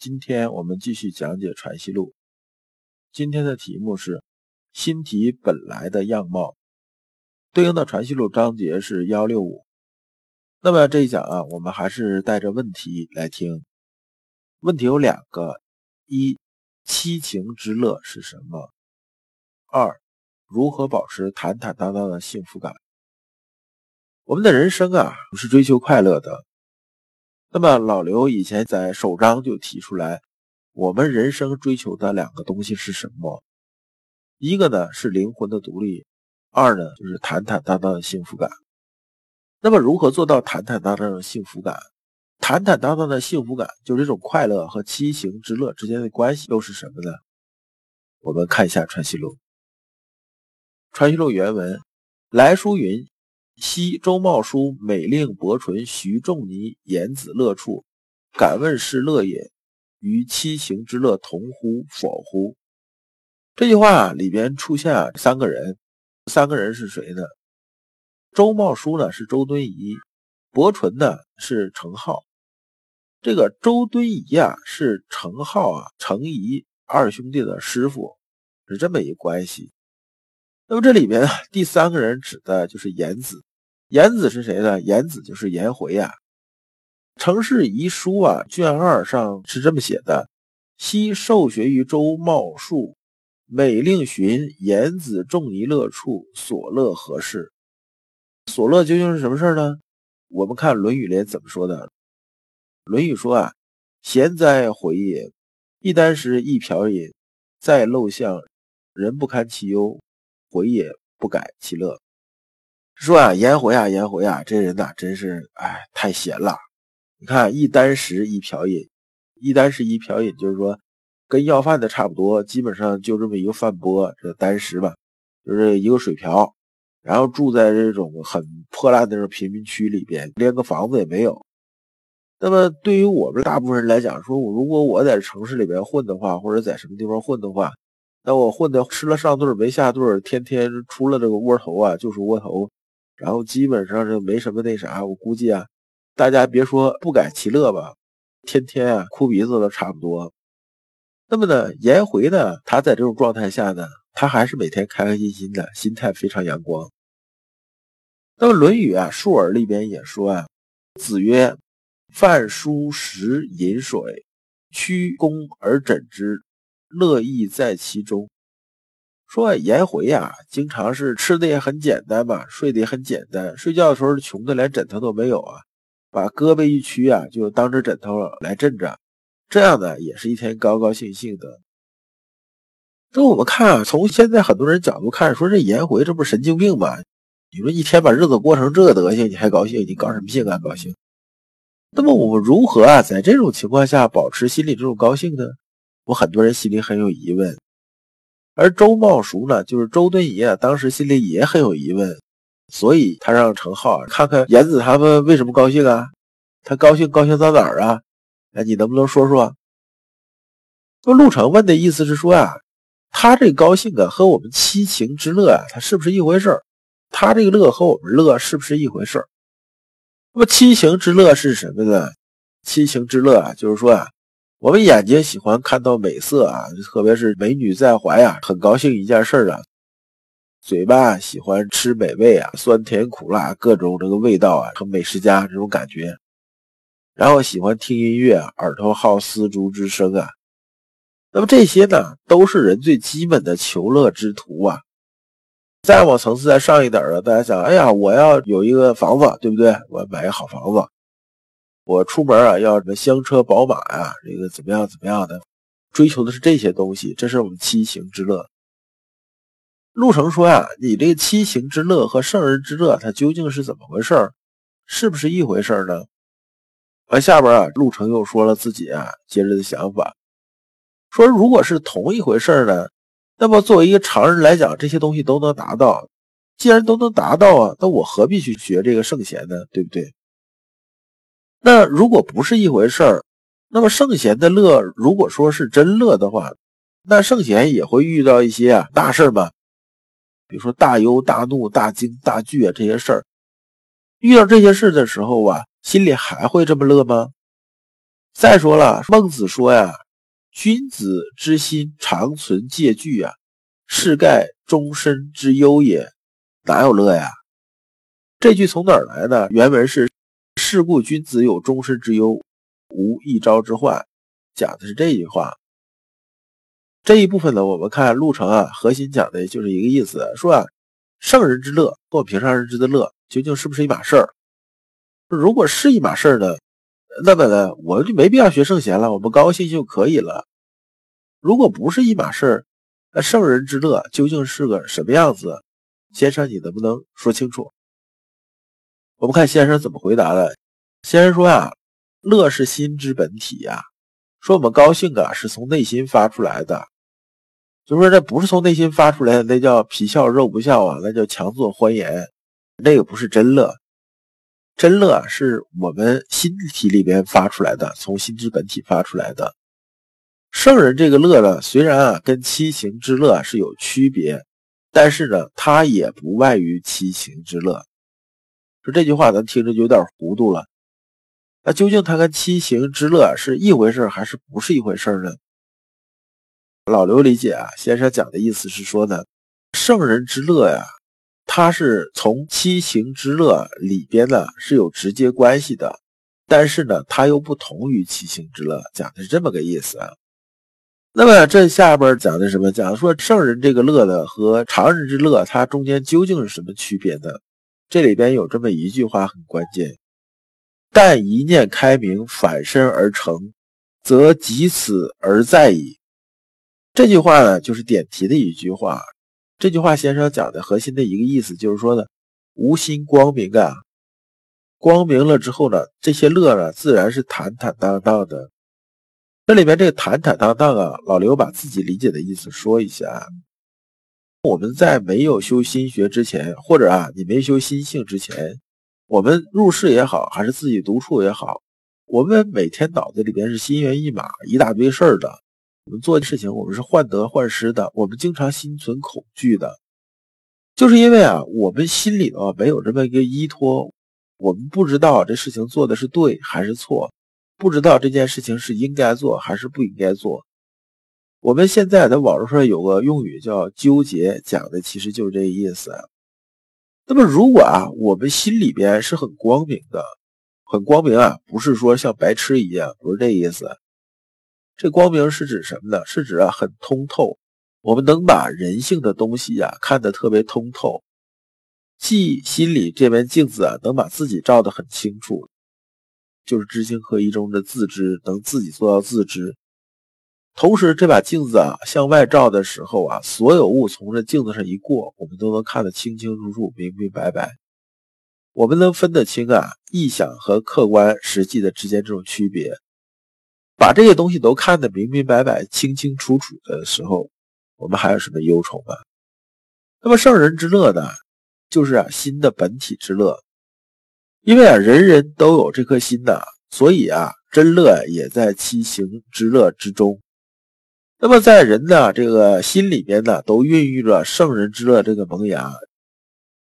今天我们继续讲解《传习录》，今天的题目是“心体本来的样貌”，对应的《传习录》章节是幺六五。那么这一讲啊，我们还是带着问题来听。问题有两个：一、七情之乐是什么？二、如何保持坦坦荡荡的幸福感？我们的人生啊，不是追求快乐的。那么老刘以前在首章就提出来，我们人生追求的两个东西是什么？一个呢是灵魂的独立，二呢就是坦坦荡荡的幸福感。那么如何做到坦坦荡荡的幸福感？坦坦荡荡的幸福感就是这种快乐和七情之乐之间的关系又是什么呢？我们看一下《传习录》，《传习录》原文来书云。昔周茂叔美令伯纯、徐仲尼、言子乐处，敢问是乐也？与七情之乐同乎否乎？这句话里边出现啊三个人，三个人是谁呢？周茂叔呢是周敦颐，伯纯呢是程颢。这个周敦颐啊是程颢啊程颐二兄弟的师傅，是这么一关系。那么这里边第三个人指的就是颜子。颜子是谁呢？颜子就是颜回呀，《程氏遗书》啊，卷二上是这么写的：昔受学于周茂树，每令寻颜子仲尼乐处，所乐何事？所乐究竟是什么事呢？我们看《论语》里怎么说的，《论语》说啊：“贤哉，回也！一箪食，一瓢饮，在陋巷，人不堪其忧，回也不改其乐。”说啊，颜回啊，颜回啊，这人呐，真是哎，太闲了。你看，一箪食，一瓢饮，一箪食，一瓢饮，就是说跟要饭的差不多，基本上就这么一个饭钵，这箪食吧，就是一个水瓢。然后住在这种很破烂的这种贫民区里边，连个房子也没有。那么对于我们大部分人来讲，说我如果我在城市里边混的话，或者在什么地方混的话，那我混的吃了上顿没下顿，天天出了这个窝头啊，就是窝头。然后基本上是没什么那啥，我估计啊，大家别说不改其乐吧，天天啊哭鼻子都差不多。那么呢，颜回呢，他在这种状态下呢，他还是每天开开心心的，心态非常阳光。那么《论语》啊，《述而》里边也说啊，子曰：“饭疏食饮水，曲肱而枕之，乐亦在其中。”说颜回呀，经常是吃的也很简单嘛，睡得也很简单。睡觉的时候穷的连枕头都没有啊，把胳膊一屈啊，就当着枕头来枕着，这样呢也是一天高高兴兴的。那我们看啊，从现在很多人角度看，说这颜回这不是神经病吗？你说一天把日子过成这德行，你还高兴？你高什么兴啊？高兴？那么我们如何啊，在这种情况下保持心里这种高兴呢？我很多人心里很有疑问。而周茂叔呢，就是周敦颐啊，当时心里也很有疑问，所以他让程颢看看颜子他们为什么高兴啊？他高兴高兴到哪儿啊？哎，你能不能说说？那陆程问的意思是说啊，他这高兴啊，和我们七情之乐啊，他是不是一回事儿？他这个乐和我们乐是不是一回事儿？那么七情之乐是什么呢？七情之乐啊，就是说啊。我们眼睛喜欢看到美色啊，特别是美女在怀啊，很高兴一件事儿啊。嘴巴喜欢吃美味啊，酸甜苦辣各种这个味道啊，成美食家这种感觉。然后喜欢听音乐，耳朵好丝竹之声啊。那么这些呢，都是人最基本的求乐之途啊。再往层次再上一点啊，大家想，哎呀，我要有一个房子，对不对？我要买一个好房子。我出门啊，要什么香车宝马呀？这个怎么样怎么样的？追求的是这些东西，这是我们七情之乐。陆程说呀，你这个七情之乐和圣人之乐，它究竟是怎么回事是不是一回事呢？完下边啊，陆程又说了自己啊接着的想法，说如果是同一回事呢，那么作为一个常人来讲，这些东西都能达到。既然都能达到啊，那我何必去学这个圣贤呢？对不对？那如果不是一回事儿，那么圣贤的乐，如果说是真乐的话，那圣贤也会遇到一些啊大事儿嘛，比如说大忧、大怒、大惊、大惧啊这些事儿。遇到这些事的时候啊，心里还会这么乐吗？再说了，孟子说呀：“君子之心常存戒惧啊，是盖终身之忧也。”哪有乐呀？这句从哪儿来的？原文是“是故君子有终身之忧，无一朝之患”，讲的是这句话。这一部分呢，我们看陆程啊，核心讲的就是一个意思，说啊，圣人之乐和平常人之的乐究竟是不是一码事儿？如果是一码事儿呢，那么呢，我们就没必要学圣贤了，我们高兴就可以了。如果不是一码事儿，那圣人之乐究竟是个什么样子？先生，你能不能说清楚？我们看先生怎么回答的。先生说呀：“乐是心之本体呀，说我们高兴啊，是从内心发出来的。就说这不是从内心发出来的，那叫皮笑肉不笑啊，那叫强作欢颜，那个不是真乐。真乐是我们心体里边发出来的，从心之本体发出来的。圣人这个乐呢，虽然啊跟七情之乐是有区别。”但是呢，它也不外于七情之乐。这句话，咱听着就有点糊涂了。那究竟它跟七情之乐是一回事还是不是一回事呢？老刘理解啊，先生讲的意思是说呢，圣人之乐呀，它是从七情之乐里边呢是有直接关系的，但是呢，它又不同于七情之乐，讲的是这么个意思啊。那么这下边讲的什么？讲说圣人这个乐呢和常人之乐，它中间究竟是什么区别呢？这里边有这么一句话很关键：但一念开明，反身而成，则即此而在矣。这句话呢，就是点题的一句话。这句话先生讲的核心的一个意思就是说呢，无心光明啊，光明了之后呢，这些乐呢，自然是坦坦荡荡的。这里面这个坦坦荡荡啊，老刘把自己理解的意思说一下。我们在没有修心学之前，或者啊你没修心性之前，我们入世也好，还是自己独处也好，我们每天脑子里边是心猿意马，一大堆事儿的。我们做的事情，我们是患得患失的，我们经常心存恐惧的，就是因为啊我们心里头没有这么一个依托，我们不知道这事情做的是对还是错。不知道这件事情是应该做还是不应该做。我们现在在网络上有个用语叫“纠结”，讲的其实就是这意思。那么，如果啊，我们心里边是很光明的，很光明啊，不是说像白痴一样，不是这意思。这光明是指什么呢？是指啊，很通透。我们能把人性的东西呀看得特别通透，既心里这面镜子啊，能把自己照得很清楚。就是知行合一中的自知，能自己做到自知。同时，这把镜子啊向外照的时候啊，所有物从这镜子上一过，我们都能看得清清楚楚、明明白白。我们能分得清啊臆想和客观实际的之间这种区别。把这些东西都看得明明白白、清清楚楚的时候，我们还有什么忧愁吗？那么圣人之乐呢，就是啊心的本体之乐。因为啊，人人都有这颗心呐，所以啊，真乐也在七行之乐之中。那么在人的这个心里边呢，都孕育着圣人之乐这个萌芽。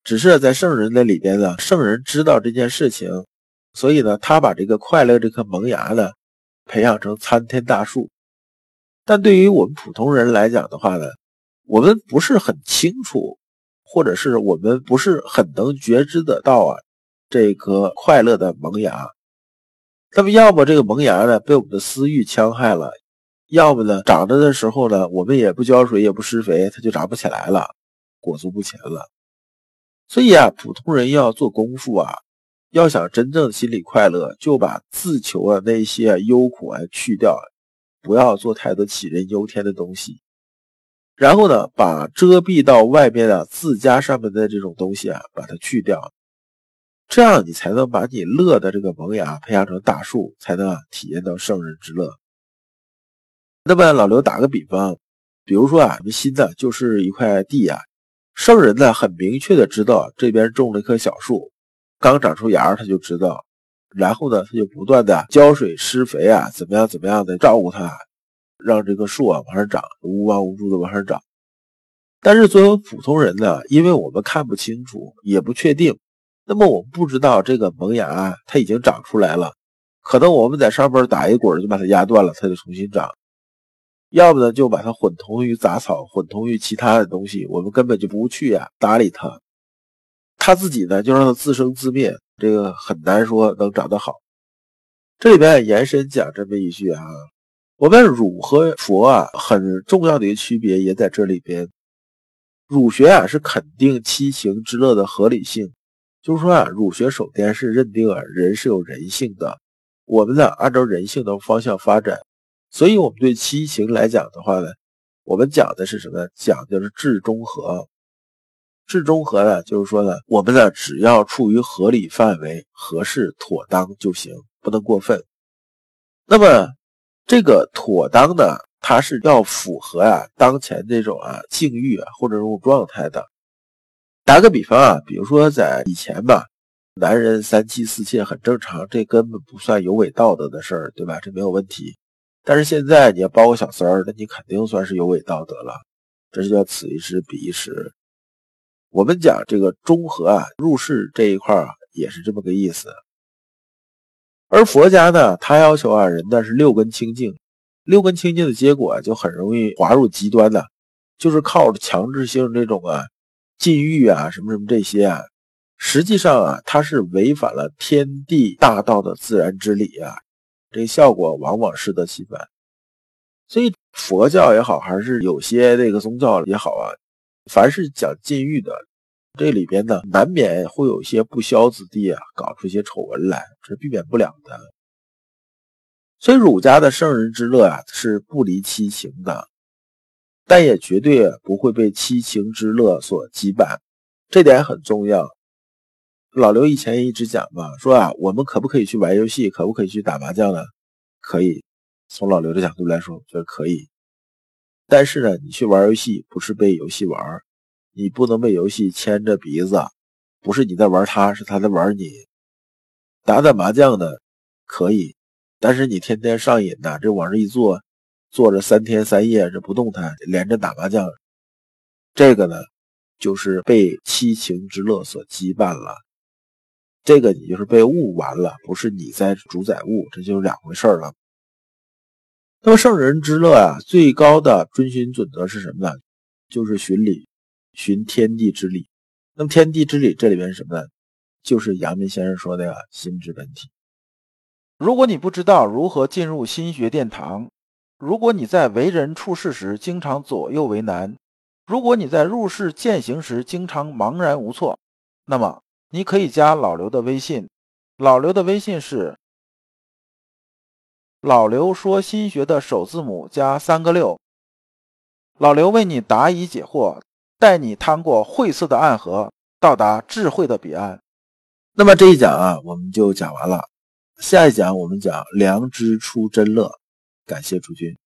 只是在圣人的里边呢，圣人知道这件事情，所以呢，他把这个快乐这颗萌芽呢，培养成参天大树。但对于我们普通人来讲的话呢，我们不是很清楚，或者是我们不是很能觉知得到啊。这颗快乐的萌芽，那么要么这个萌芽呢被我们的私欲戕害了，要么呢长着的时候呢我们也不浇水也不施肥，它就长不起来了，裹足不前了。所以啊，普通人要做功夫啊，要想真正心里快乐，就把自求啊那些忧苦啊去掉，不要做太多杞人忧天的东西。然后呢，把遮蔽到外边的自家上面的这种东西啊，把它去掉。这样你才能把你乐的这个萌芽培养成大树，才能体验到圣人之乐。那么老刘打个比方，比如说啊，我们心呢就是一块地啊，圣人呢很明确的知道这边种了一棵小树，刚长出芽他就知道，然后呢他就不断的浇水施肥啊，怎么样怎么样的照顾它，让这个树啊往上长，无往无助的往上长。但是作为普通人呢，因为我们看不清楚，也不确定，那么我们不知道这个萌芽啊它已经长出来了，可能我们在上边打一滚就把它压断了，它就重新长。要么呢，就把它混同于杂草，混同于其他的东西，我们根本就不去呀搭理它，它自己呢就让它自生自灭，这个很难说能长得好。这里边延伸讲这么一句啊，我们儒和佛啊很重要的一个区别也在这里边。儒学啊是肯定七情之乐的合理性，就是说啊，儒学首先是认定啊人是有人性的，我们呢按照人性的方向发展。所以，我们对七情来讲的话呢，我们讲的是什么？讲的是质中和。质中和呢，就是说呢，我们呢只要处于合理范围、合适妥当就行，不能过分。那么，这个妥当呢，它是要符合啊当前这种啊境遇啊或者这种状态的。打个比方啊，比如说在以前吧，男人三妻四妾很正常，这根本不算有违道德的事儿，对吧？这没有问题。但是现在你要包个小三儿，那你肯定算是有违道德了，这是叫此一时彼一时。我们讲这个中和啊，入世这一块啊，也是这么个意思。而佛家呢，他要求啊，人呢是六根清净，六根清净的结果就很容易滑入极端的，就是靠着强制性这种啊禁欲啊什么什么这些啊，实际上啊，它是违反了天地大道的自然之理啊。这个效果往往适得其反，所以佛教也好，还是有些这个宗教也好啊，凡是讲禁欲的，这里边呢，难免会有一些不肖子弟啊，搞出一些丑闻来，这是避免不了的。所以儒家的圣人之乐啊，是不离七情的，但也绝对不会被七情之乐所羁绊，这点很重要。老刘以前一直讲嘛，说啊，我们可不可以去玩游戏，可不可以去打麻将呢？可以，从老刘的角度来说，觉得可以。但是呢，你去玩游戏不是被游戏玩，你不能被游戏牵着鼻子，不是你在玩他，是他在玩你。打打麻将呢，可以，但是你天天上瘾呐，这往这一坐，坐着三天三夜这不动弹，连着打麻将，这个呢，就是被七情之乐所羁绊了。这个你就是被物完了，不是你在主宰物，这就是两回事了。那么圣人之乐啊，最高的遵循准则是什么呢？就是循理，循天地之理。那么天地之理这里边是什么呢？就是阳明先生说的心之本体。如果你不知道如何进入心学殿堂，如果你在为人处事时经常左右为难，如果你在入世践行时经常茫然无措，那么。你可以加老刘的微信，老刘的微信是老刘说心学的首字母加三个六。老刘为你答疑解惑，带你趟过晦涩的暗河，到达智慧的彼岸。那么这一讲啊，我们就讲完了。下一讲我们讲良知出真乐。感谢诸君。